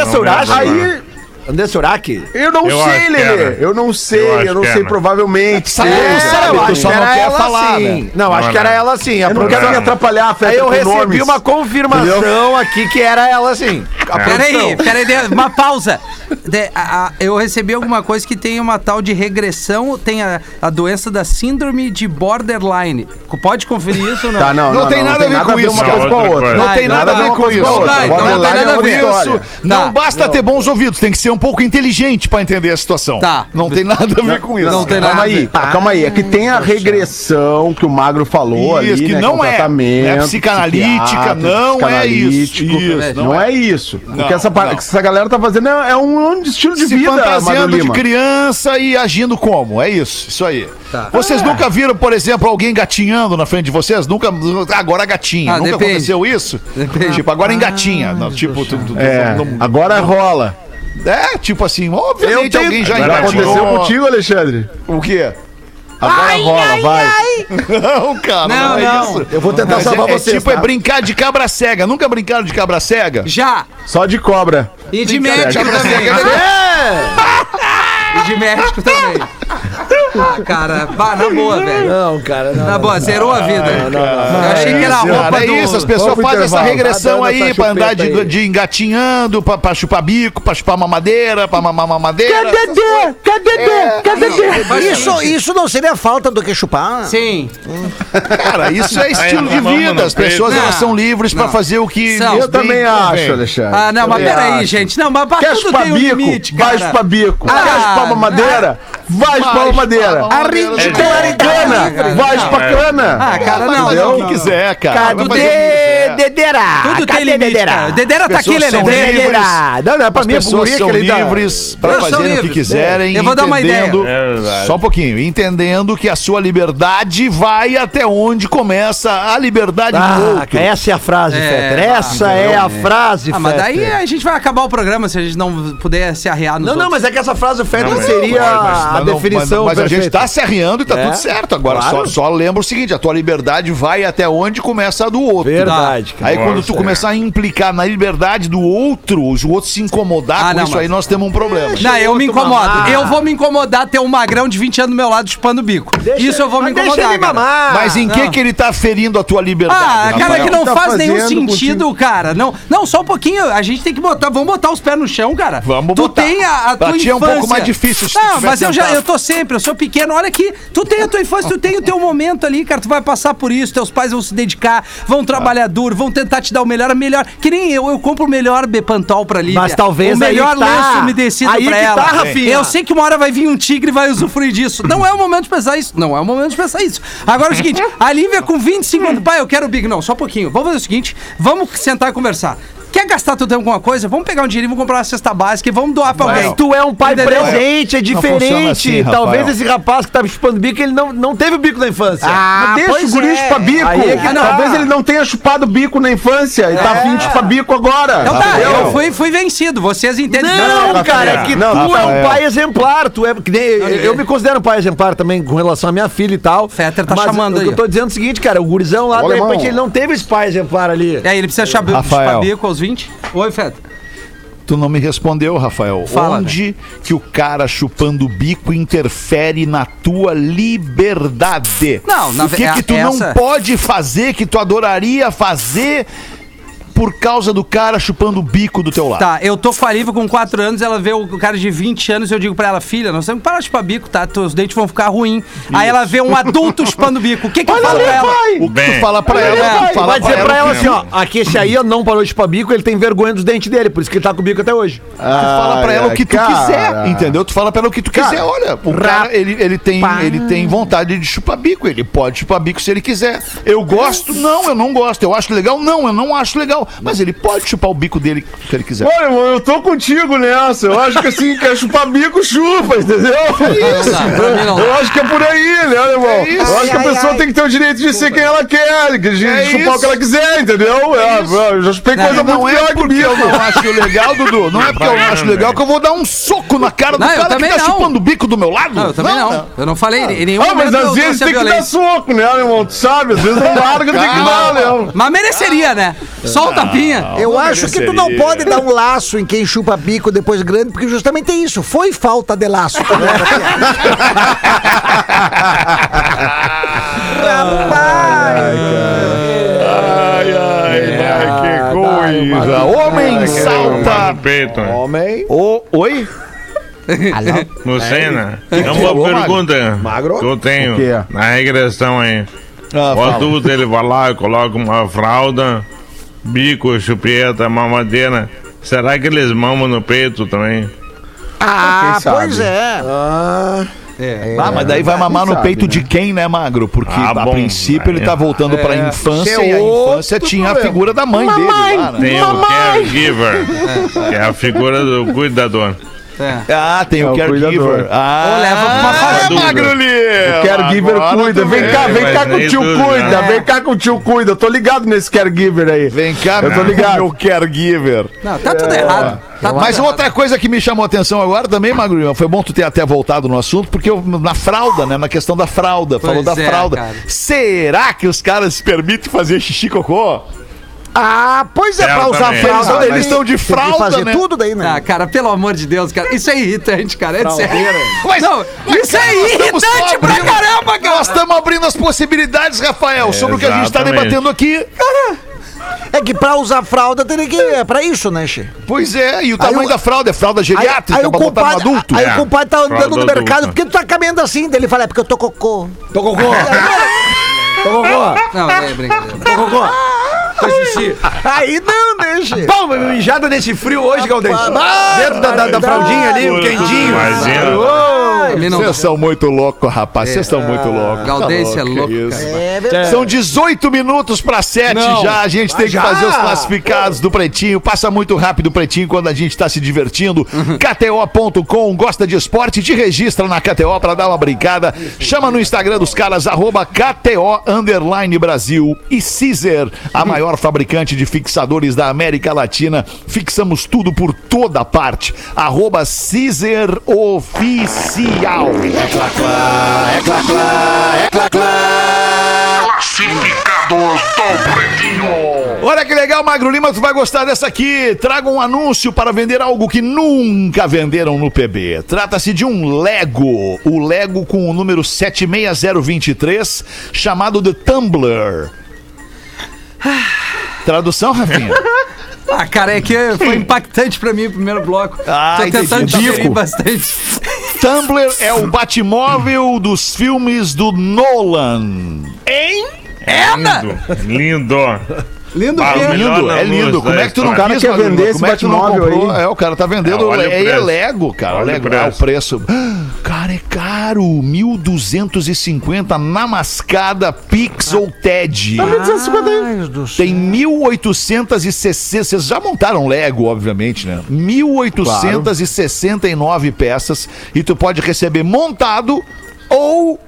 Aí, André Surak? eu não Eu sei, Lelê. Eu não sei, Eu eu, não sei, era. provavelmente. Sabe, tu sabe, eu tu só que não era quer ela falar, sim. né? Não, acho Não, que era não. ela sim. A Eu não quero me atrapalhar a festa Aí eu com recebi nomes. uma confirmação aqui que era ela sim. Peraí, peraí, de- uma pausa. De- a- a- eu recebi alguma coisa que tem uma tal de regressão, tem a, a doença da síndrome de borderline. Pode conferir isso ou não? Tá, não, Não tem nada a ver com isso, com. Não tem nada a ver com isso. então não tem nada a é ver. história. Não Tá. basta ter bons ouvidos, tem que ser um pouco inteligente pra entender a situação. Tá. Não tem nada a ver com isso. Não tem nada Calma a ver. aí, calma aí. É que tem a regressão que o Magro falou Isso, ali, que né, não é. tratamento, É psicanalítica, não é isso. psicanalítico. Isso, não, não é. isso. Não, Porque essa, par- não. que essa galera tá fazendo é, é um, estilo de Se vida, Magro fantasiando de Lima. criança e agindo como? É isso, isso aí. Tá. Vocês nunca viram, por exemplo, alguém gatinhando na frente de vocês? Nunca. Agora gatinha. Ah, nunca depende. aconteceu isso? Depende. Tipo, agora engatinha. Não, tipo, tu, tu- É, não- agora rola. É, tipo assim, obviamente tenho- alguém já Agora. Aconteceu contigo, Alexandre? O quê? Agora rola, vai. Não, cara, Não, não, é não. isso. Eu vou tentar Mas salvar é, é vocês, tipo, é tá? brincar de cabra cega. Nunca brincaram de cabra cega? Já! Só de cobra. E de médico também. cega. E de médico também. Ah, cara, vá, na boa, velho. Não, cara, não. Na boa, zerou a vida. Eu achei que era a roupa é do... isso, as pessoas fazem essa regressão aí pra andar de, aí. de engatinhando, pra, pra chupar bico, pra chupar mamadeira, pra mamar mamadeira. Dedê, cadê Cadê Faz Isso, isso não seria falta do que chupar? Sim. Cara, isso é estilo de vida. As pessoas elas Não, são livres pra não. fazer o que. Eu também acho, Alexandre. Ah, não, mas peraí, gente. Não, mas tudo chupar tem um bico? limite, vai cara. chupar bico. Ah, Quer chupar mamadeira? Vai chupar mamadeira. A ridicularidade. Cana? Vai chupar cana. Ah, cara, não, o que quiser, cara. Cadê fazer o. Dedera? Tudo tem limite, Dedera? cara. Dedera tá aqui, Lelê. Dedera. Não, não, é pra As mim, pessoas são tá- livres pra fazerem o que quiserem. Eu vou dar uma ideia. É. Só um pouquinho. Entendendo que a sua liberdade vai até onde começa a liberdade do Ah, outro. essa é a frase, É, Fetter. Essa é a frase, Ah, mas daí a gente vai acabar o programa se a gente não puder se arrear nos Não, não, outros. mas é que essa frase do Fetter Não, mas- seria Mas- a mas não- definição Mas, mas a gente tá se arriando e tá É, tudo certo. Agora, claro. só, só lembra o seguinte: a tua liberdade vai até onde começa a do outro. Verdade, cara. Aí quando tu começar a implicar na liberdade do outro, os outros se incomodar Ah, com não, isso mas- aí, nós temos um problema. Não, eu me incomodo. mamar. Eu vou me incomodar ter um magrão de 20 anos do meu lado chupando o bico. Deixa- Isso eu vou me incomodar, ele cara. mamar. Mas em que não. que ele tá ferindo a tua liberdade? Ah, cara, Rafael? que não Tá faz nenhum sentido, cara. Não, não, só um pouquinho. A gente tem que botar. Vamos botar os pés no chão, cara. Vamos tu botar. tem a, a tua ti é um infância. pouco mais difícil se tu Não, mas eu já eu tô sempre, eu sou pequeno. Olha aqui, tu tem a tua infância, tu tem o teu momento ali, cara. Tu vai passar por isso, teus pais vão se dedicar, vão trabalhar duro, vão tentar te dar o melhor, a melhor. Que nem eu, eu compro o melhor Bepantol pra Lívia. Mas talvez o melhor tá. lenço umedecido Aí pra que ela. tá, Rafinha. eu sei que uma hora vai vir um tigre e vai usufruir disso. Não é o momento de pensar isso. Não é o momento de pensar isso. Agora é o seguinte, a Lívia com 25 anos, pai, eu quero o Big. Não, só um pouquinho. Vamos fazer o seguinte, vamos sentar e conversar. Quer gastar teu tempo com uma coisa? Vamos pegar um dinheiro e vamos comprar uma cesta básica e vamos doar pra alguém. Mas tu é um pai Entendeu? presente, é Não diferente. assim, Talvez Rafael. esse rapaz que tava chupando bico, ele não, não teve o bico na infância. Ah, Mas deixa pois o guri é. chupar bico. Aí é que tá. Talvez ele não tenha chupado bico na infância e tá afim de chupar bico agora. Então tá, Entendeu? eu fui, fui vencido. Vocês entendem? Não, Rafael. cara, é que Não, tu é um Rafael. pai exemplar. Tu é, eu, eu me considero um pai exemplar também com relação à minha filha e tal. Fetter tá mas chamando aí, Eu tô dizendo é o seguinte, cara, o gurizão lá, de repente, ele não teve esse pai exemplar ali. É, ele precisa chupar, Rafael. chupar bico aos 20. Oi, Feta. Tu não me respondeu, Rafael. Fala, Onde que o cara chupando o bico interfere na tua liberdade? Não, na O que ve- que tu essa- não pode fazer que tu adoraria fazer por causa do cara chupando o bico do teu lado? Tá, eu tô com a Lívia com 4 anos, ela vê o cara de 20 anos e eu digo pra ela, filha, nós temos que parar de chupar bico, tá? Teus dentes vão ficar ruins. Aí ela vê um adulto chupando bico. O que que eu falo pra ela? O que tu fala pra ela? vai, tu fala Vai dizer pra ela que- assim, ó, aqui esse aí não parou de chupar bico, ele tem vergonha dos dentes dele, por isso que ele tá com o bico até hoje. Tu fala pra ela o que tu quiser, entendeu? Tu fala pra ela o que tu quiser. Olha, o cara, ele, ele, tem, ele tem vontade de chupar bico. Ele pode chupar bico se ele quiser. Eu gosto? Não, eu não gosto. Eu acho legal? Não, eu não acho legal. Mas ele pode chupar o bico dele se ele quiser. Olha, irmão, eu tô contigo nessa. Eu acho que assim, quer chupar bico, chupa, entendeu? Não mim não dá. Eu acho que é por aí, né, irmão? isso. Eu acho que a Ai, pessoa ai. tem que ter o direito de ser quem ela quer, de É chupar isso. o que ela quiser, entendeu? É, eu já chupei coisa não muito é pior que porque eu não acho legal, Dudu. Não é porque eu não acho legal que eu vou dar um soco na cara do Não, eu cara que tá não. chupando o bico do meu lado. Não, eu também não. Eu não falei em nenhum Ah, mas eu às vezes tem que dar violência. soco, né, irmão? Tu sabe, às vezes não larga, tem que dar, né? Mas mereceria, né? Só um tapinha. Eu acho que tu não pode dar um laço em quem chupa bico depois grande, porque justamente é isso. Foi falta de laço. Rapaz! Ai, ai, ai, que coisa. Homem salta. Homem. Ô, oi? Senna. É uma pergunta Magro? que eu tenho O na regressão aí. Ah, O adulto ele vai lá e coloca uma fralda, bico, chupeta, mamadeira. Será que eles mamam no peito também? Ah, sabe? pois é. Ah, mas daí vai mamar no sabe, peito né? de quem, né, Magro? Porque Ah, a bom, princípio ele é. tá voltando pra infância é e a infância tinha a problema. figura da mãe dele lá, né? Tem o caregiver, que é a figura do cuidador. É. Ah, tem É o o caregiver. Ah, Ou leva pra uma fazenda. Magro. O caregiver Agora cuida. Vem cá, vem cá que o tio tudo, cuida. né? Vem cá que o tio cuida. Eu tô ligado nesse caregiver aí. Vem cá, Eu tô meu ligado. caregiver. Não, tá tudo errado. Tá Mas errado. outra coisa que me chamou a atenção agora também, Magro foi bom tu ter até voltado no assunto, porque eu- na fralda, né? Na questão da fralda, falou da Pois é, fralda. cara. Será que os caras se permitem fazer xixi cocô? Ah, pois é, pra usar fralda. Eles- estão de tem que fralda, fazer né? tudo daí, né? Ah, cara, pelo amor de Deus, cara. Isso é irritante, cara. É sério. Mas- Não, mas, isso é cara, nós estamos só irritante pra abrindo- caramba, cara. Nós estamos abrindo as possibilidades, Rafael, sobre o que a gente está exatamente. debatendo aqui. É que pra usar fralda tem que. É pra isso, né, Che? Pois é, e o tamanho o- da fralda? É fralda Aí, geriátrica aí o pra botar no compadre, adulto? aí É, o compadre tá andando fralda no mercado, adulta. por que tu tá caminhando assim? Daí ele fala, é porque eu tô cocô. Tô cocô. Tô cocô. Não, é brincadeira. Tô cocô. Xixi. Aí não, né, Che? Pô, mas mijada nesse frio hoje, Galdês. Dentro da, da, da fraldinha ali, o quentinho. Imagina. Também não Vocês são muito loucos, rapaz. Vocês são muito loucos. Galdês Tá é louco, que isso. cara. É verdade. São 18 minutos para 7 já. A gente tem que já? fazer os classificados do Pretinho. Passa muito rápido o Pretinho quando a gente tá se divertindo. KTO.com, gosta de esporte? Te registra na KTO para dar uma brincada. Chama no Instagram dos caras, arroba KTO Underline Brasil. E Caesar, a maior fabricante de fixadores da América Latina. Fixamos tudo por toda parte. Arroba Caesar Oficial. É clá, clá, é clá, clá, é clá, clá. Olha que legal, Magro Lima, tu vai gostar dessa aqui. Traga um anúncio para vender algo que nunca venderam no PB. Trata-se de um Lego. O Lego com o número 76023, chamado de Tumblr. Tradução, Rafinha? Ah, cara, é que foi impactante pra mim o primeiro bloco. Ah, Tô tentando entendi. digerir bastante. Tumblr é o Batmóvel dos filmes do Nolan. Hein? Lindo. Lindo. Lindo Ah, o mesmo. melhor Lindo, é lindo. Como é que tu não quis, quer vender esse Como é que tu não Batmóvel comprou? aí? É, o cara tá vendendo. Ah, o é, é preço. Lego, cara. Olha o Lego. Ah, o preço. Cara, é caro. 1.250 na mascada Pix ou TED. Ai, do céu. Tem 1.860. Vocês já montaram Lego, obviamente, né? 1.869 peças. E tu pode receber montado ou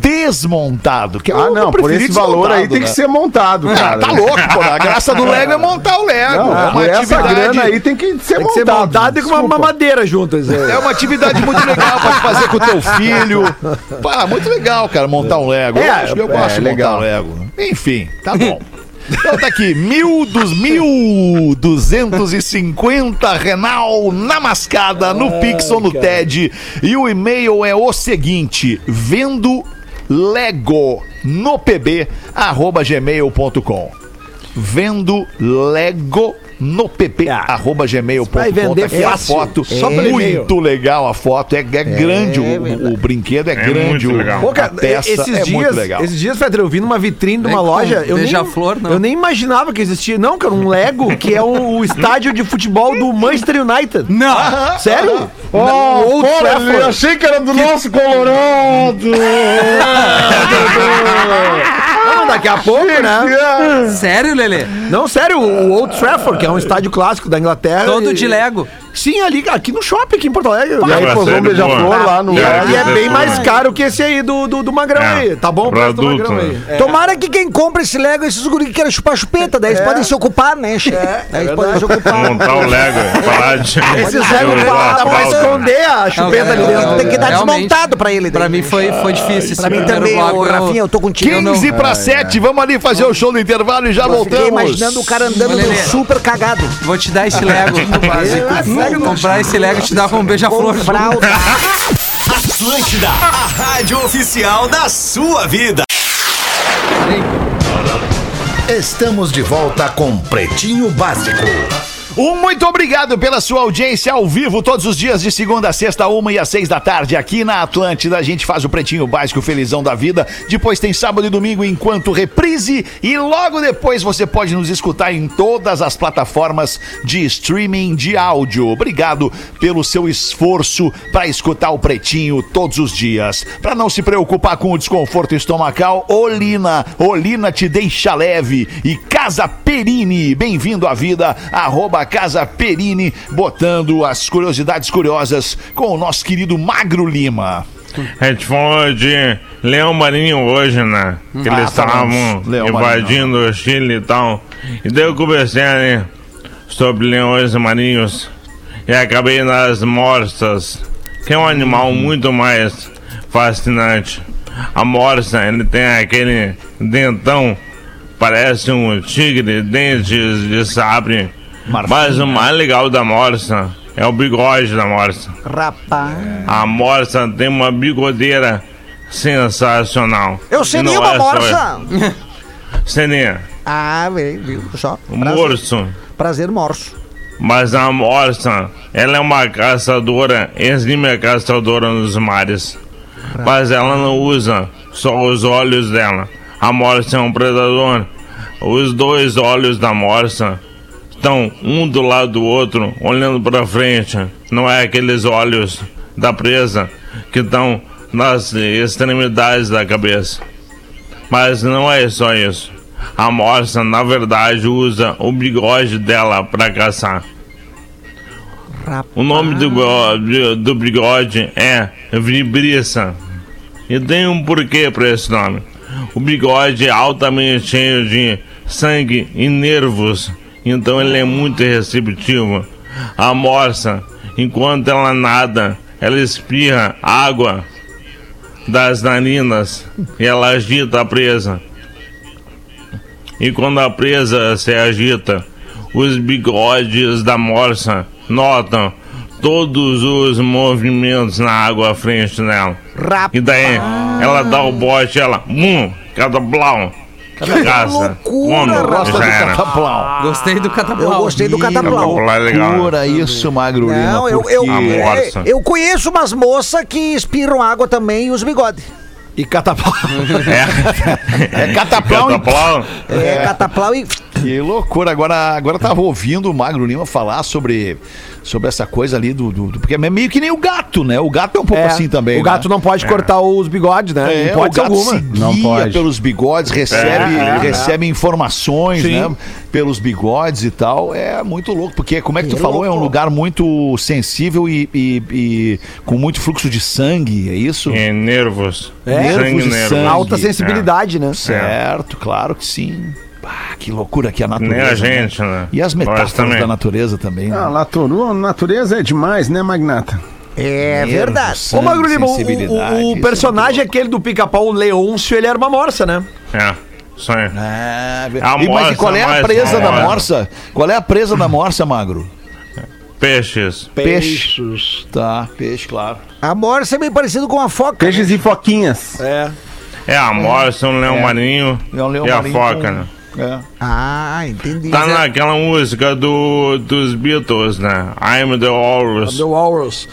desmontado. Que é Ah, o não, por esse valor aí desmontado, tem né? que ser montado, Ah, cara. tá louco, pô. A graça do Lego é montar o Lego. Não, é uma essa atividade. grana aí tem que ser Tem que ser montado. e com uma mamadeira junto. aí. É uma atividade muito legal pra fazer com o teu filho. Pá, muito legal, cara, montar um Lego. eu É, acho que eu é, gosto de legal. montar um Lego. Enfim, tá bom. Então tá aqui, mil dos mil duzentos e cinquenta Renal na mascada, no Pix ou no TED. E o e-mail é o seguinte: vendo Lego no pb arroba gmail.com. Vendo Lego no pp Ah, arroba gmail.com. vai vender Tá aqui a foto. Só pelo muito legal a foto. É, é grande, o, o- o brinquedo é, grande. muito o- legal. Pô, a cara, peça esses é dias, muito legal. esses dias, Fetter, eu vi numa vitrine de uma loja, eu nem, beija-flor, não. eu nem imaginava que existia. Não, cara, um Lego que é o, o estádio de futebol do Manchester United. Não! Sério? Oh, O Old Trafford. eu achei que era do nosso Colorado. Não, daqui a pouco, né? Sério, Lelê? Não, sério, o Old Trafford, que é um estádio clássico da Inglaterra. Todo e- de Lego. Sim, ali, aqui no shopping, aqui em Porto Alegre. E aí Pra posou um beija-flor lá no E, é- Lego. e é bem mais caro que esse aí do, do, do Magrão É, aí. Tá bom o pro preço do adulto, Magrão né? aí. É. Tomara que quem compra esse Lego, esses guri que querem chupar chupeta, daí eles podem se ocupar, né, Che? Daí eles podem se ocupar. Montar o Lego, parar de. Esses Lego dá pra esconder a chupeta ali é, dentro. é, Tem que dar desmontado pra ele. Pra mim foi, foi difícil esse Pra mim também, Rafinha, eu tô contigo. eu não- 15 para 7, vamos ali fazer o show do intervalo e já eu Fiquei voltamos. imaginando o cara andando super cagado. Vou te dar esse Lego. Comprar esse Lego e te dar como um beija-flor. Com fralda. Atlântida, a rádio oficial da sua vida. Estamos de volta com Pretinho Básico. Um muito obrigado pela sua audiência ao vivo todos os dias de segunda a sexta, uma e às seis da tarde aqui na Atlântida. A gente faz o Pretinho Básico Felizão da Vida. Depois tem sábado e domingo enquanto reprise e logo depois você pode nos escutar em todas as plataformas de streaming de áudio. Obrigado pelo seu esforço para escutar o Pretinho todos os dias. Para não se preocupar com o desconforto estomacal, Olina, Olina te deixa leve e Casa Perini, bem-vindo à vida, arroba Casa Perini, botando as curiosidades curiosas com o nosso querido Magro Lima. A gente falou de leão marinho hoje, né? Que Ah, eles falamos. estavam invadindo o Chile e tal. E daí eu conversei ali sobre leões marinhos e acabei nas morsas, que é um animal muito mais fascinante. A morsa, ele tem aquele dentão, parece um tigre, dentes de sabre. Mas o mais legal da morsa é o bigode da morsa. Rapaz. A morsa tem uma bigodeira sensacional. Eu E seria não uma é morsa. Seria Ah, viu, viu só. Prazer, morso. prazer morso. Mas a morsa, ela é uma caçadora, exímia caçadora nos mares. Mas ela não usa só os olhos dela. A morsa é um predador. Os dois olhos da morsa estão um do lado do outro, olhando para frente. Não é aqueles olhos da presa que estão nas extremidades da cabeça. Mas não é só isso. A morsa, na verdade, usa o bigode dela para caçar. O nome do, do bigode é vibriça. E tem um porquê para esse nome. O bigode é altamente cheio de sangue e nervos, então ele é muito receptivo. A morsa, enquanto ela nada, ela espirra água das narinas e ela agita a presa. E quando a presa se agita, os bigodes da morsa notam todos os movimentos na água à frente dela. E daí ela dá o bote, ela, bum, cada blau, caça, come, Gosta do já era. cataplau. Gostei do Eu cataplau. gostei do cataplau. Cataplau é legal. Loucura isso, Magro Lima. Não, eu, eu, A morsa. eu conheço umas moças que espirram água também e os bigodes. E catapau. É cataplau. em- Cataplau? É, cataplau e. Que loucura. Agora, agora tava ouvindo o Magro Lima falar sobre, sobre essa coisa ali do, do- do- Porque é meio que nem o gato, né? O gato é um pouco É, assim também. O gato né? não pode cortar os bigodes, né? É, não o pode gato alguma. se Não pode. pelos bigodes, recebe, É, é, recebe informações, Sim. né? Pelos bigodes e tal. É muito louco, porque como é que tu falou? É um lugar muito sensível e, e- e com muito fluxo de sangue, é isso? E nervos. É, Sangue nervos e nervos. sangue. Alta sensibilidade, né? Certo, claro que sim. Ah, que loucura que é a natureza. Nem a né? gente, né? E as metáforas também. da natureza também. né? Ah, Latoru, natureza é demais, né, Magnata? É Nervos, verdade. sangue, Ô, Magro Lima, o, o- é personagem muito aquele do pica-pau, o Leôncio, ele era uma morsa, né? É, isso aí. Ah, ve- A e, mas e morsa qual é a presa da morsa? Qual é a presa da morsa, Magro? Peixes. Peixe. Tá, peixe, claro. A morsa é bem parecido com a foca. Peixes e foquinhas. É. É a morsa, um leão marinho É um leão e a foca, com- né? Yeah. Ah, entendi. Tá naquela música do, dos Beatles, né? I'm the Walrus. The Walrus.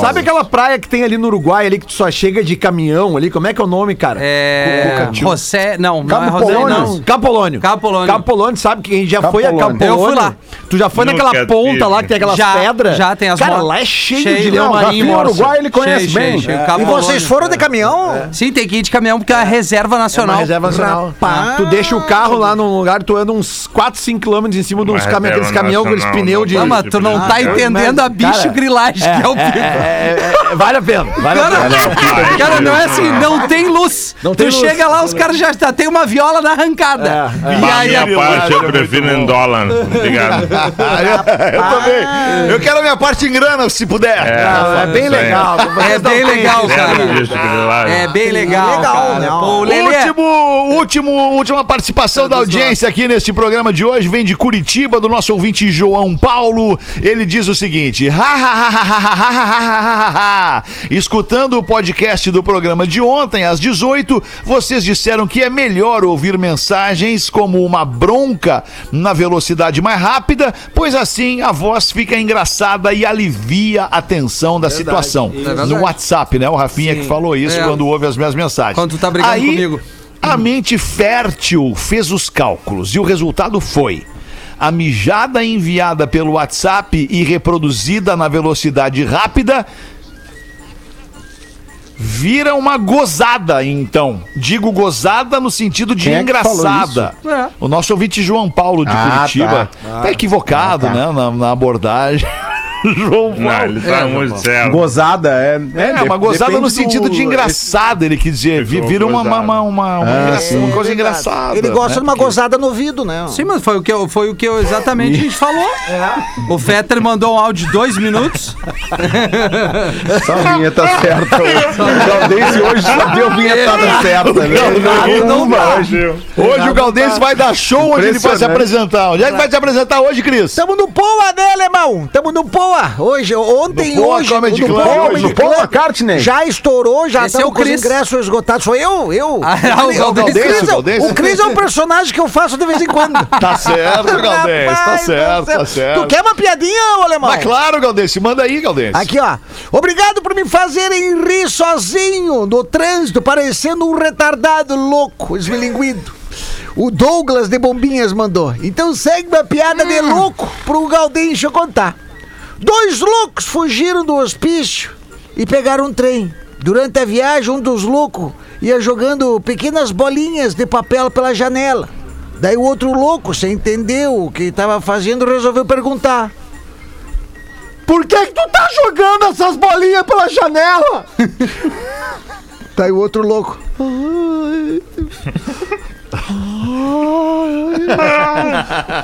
Sabe aquela praia que tem ali no Uruguai, ali que tu só chega de caminhão ali? Como é que é o nome, cara? É. José. Não, não é José, não. Capolônio. Capolônio. Capolônio, sabe que a gente já Capolônio. foi a Capolônio. Eu fui lá. Tu já foi Nunca naquela ponta tive. lá que tem aquelas pedras? já tem as Cara, lá é cheio, Cheio. de leão marinho, morsa. Uruguai ele conhece Cheio, bem. cheio, cheio. E vocês foram de caminhão? Sim, tem que ir de caminhão porque é a reserva É uma nacional. reserva nacional. Tu deixa o carro lá num lugar, tu anda uns 4, 5 quilômetros em cima de uns caminhões, aqueles caminhões com aqueles pneus de. não Não, mas tu não tá Ah, entendendo a bicho Cara, grilagem, que é o É, pico. é, é, vale a pena. Vale a pena. Cara, cara, não é assim, não tem luz. Não tu tem luz. chega lá, os caras já tá, tem uma viola na arrancada. É, é. E A aí, minha a- parte eu prefiro em dólar. Obrigado. eu também. Eu quero a minha parte em grana, se puder. É bem legal. é bem legal, cara. É bem legal, cara. Último, último, última participação da audiência audiência aqui neste programa de hoje vem de Curitiba, do nosso ouvinte João Paulo. Ele diz o seguinte: Escutando o podcast do programa de ontem, às 18, vocês disseram que é melhor ouvir mensagens como uma bronca na velocidade mais rápida, pois assim a voz fica engraçada e alivia a tensão da verdade, situação. É no WhatsApp, né? O Rafinha Sim. que falou isso é. quando ouve as minhas mensagens. Quando tu tá brigando Aí, comigo. A mente fértil fez os cálculos e o resultado foi. A mijada enviada pelo WhatsApp e reproduzida na velocidade rápida vira uma gozada, então. Digo gozada no sentido de Quem é que falou engraçada. É. O nosso ouvinte João Paulo de Ah, Curitiba tá, equivocado, Ah, tá. né, na, na abordagem. João Paulo. Não, ele tá muito certo. Gozada, é. É, uma de- gozada no sentido do- de engraçado, ele quis dizer. Vira uma, uma, uma, uma, uma Ah, uma coisa É engraçada. Ele gosta né? de uma gozada no ouvido, né? Sim, mas foi o que eu, foi o que eu exatamente a gente falou. O Fetter mandou um áudio de dois minutos. Só a vinheta certa. O Gaudense hoje só deu vinhetada certa, né? Não Uma dá. hoje. Hoje o Galdense vai dar show onde ele vai se apresentar. Onde é que vai se apresentar hoje, Cris? Tamo no Poa, né, alemão? Tamo no Poa. Hoje, ontem, Poa hoje. Comedy no Club Poa hoje. McCartney. Já estourou, já Esse é o com os ingressos esgotados. Sou eu, eu. Ah, o Cris-. Cris é- Galdense. O Cris é um personagem que eu faço de vez em quando. Tá certo, Galdense. Tá Rapaz, certo, tá certo. Tu quer uma piadinha, ô alemão? Mas claro, Galdense. Manda aí, Galdense. Aqui, ó. Obrigado por me fazerem rir sozinho no trânsito, parecendo um retardado louco, esmilinguido. O Douglas de Bombinhas mandou. Então segue uma piada de louco pro Galdêncio contar. Dois loucos fugiram do hospício e pegaram um trem. Durante a viagem, um dos loucos ia jogando pequenas bolinhas de papel pela janela. Daí o outro louco, sem entender o que estava fazendo, resolveu perguntar. Por que, que tu tá jogando essas bolinhas pela janela? Daí o outro louco.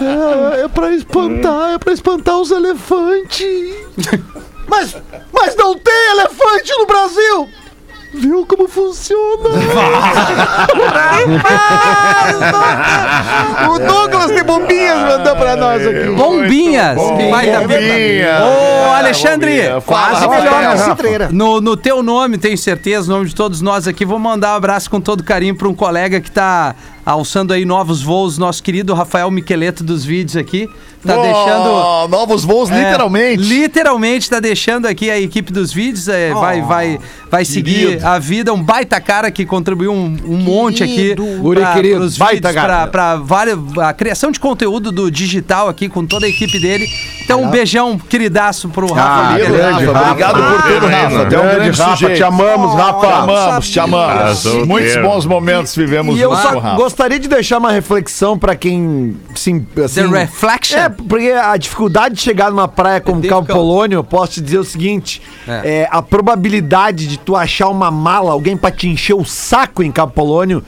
É, é pra espantar, é pra espantar os elefantes. Mas, mas não tem elefante no Brasil! Viu como funciona? o Douglas de Bombinhas mandou pra nós aqui. Bombinhas. que vai dar- Bombinha. Ô, Alexandre, Bombinha. Quase Fala, melhor citreira. No, no teu nome, tenho certeza, no nome de todos nós aqui, vou mandar um abraço com todo carinho para um colega que tá alçando aí novos voos, nosso querido Rafael Miqueleto dos vídeos aqui. Tá Oh, deixando. Novos voos, é, literalmente. literalmente tá deixando aqui a equipe dos vídeos. é, vai, vai, vai seguir a vida. Um baita cara que contribuiu um, um monte aqui. Guri pra- querido, pros baita vídeos, cara. pra, pra várias, a criação de conteúdo do digital aqui com toda a equipe dele. Então, um beijão, queridaço pro Rafa. Ah, grande Rafa. Obrigado por tudo, Ah, Rafa. Tu é um Grande grande Rafa, sujeito. te amamos, Te Rafa. amamos, te Ah, amamos. solteiro. Muitos bons momentos vivemos E eu só o Rafa. gostaria de deixar uma reflexão pra quem sim, assim, The Reflection. É, porque a dificuldade de chegar numa praia como difficult. Campo Polônio, eu posso te dizer o seguinte: É. é, a probabilidade de tu achar uma mala, alguém pra te encher o saco em Campo Polônio,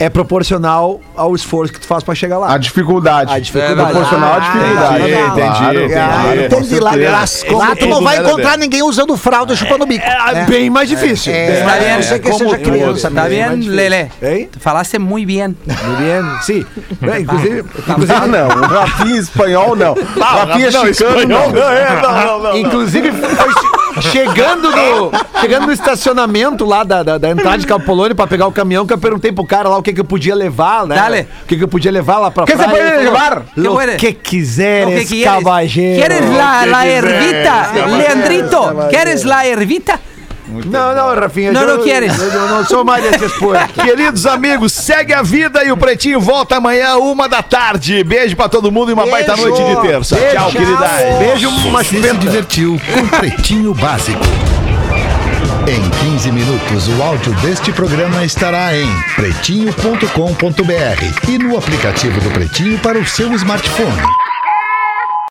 é proporcional ao esforço que tu faz pra chegar lá. A dificuldade. A dificuldade. É proporcional à Ah, dificuldade. Entendi, entendi, Ah, entendi. entendi. Lá, lá, lá tu não vai encontrar ninguém usando fralda chupando bico. É, bem mais difícil. É, Bem mais a não ser que seja criança. Tá bem, Lelê? Hein? Tu falaste muito bem. Muy bien, sim. É, inclusive, Ah, não. O Rafinha espanhol, não. Rafinha chicano, espanhol, não. não, é, não, não. Inclusive, foi chegando no, chegando no estacionamento lá da, da, da entrada de Campo Polônio pra pegar o caminhão, que eu perguntei pro cara lá o que, que eu podia levar, né? Dale. O que, que eu podia levar lá pra Que você praia. pode Ele falou, levar? Que O que quiseres, ¿Qué caballero. ¿Quieres la, la ervita. Leandrito? ¿Quieres la ervita? Não, não, Rafinha. Não, eu- não queres. Eu, eu não sou mais desse esporte. Queridos amigos, segue a vida e o Pretinho volta amanhã, uma da tarde. Beijo pra todo mundo e uma baita Beijo. noite de terça. Beijo, tchau, queridade. Beijo, Você se divertiu com Pretinho Básico. Em 15 minutos, o áudio deste programa estará em pretinho.com.br e no aplicativo do Pretinho para o seu smartphone.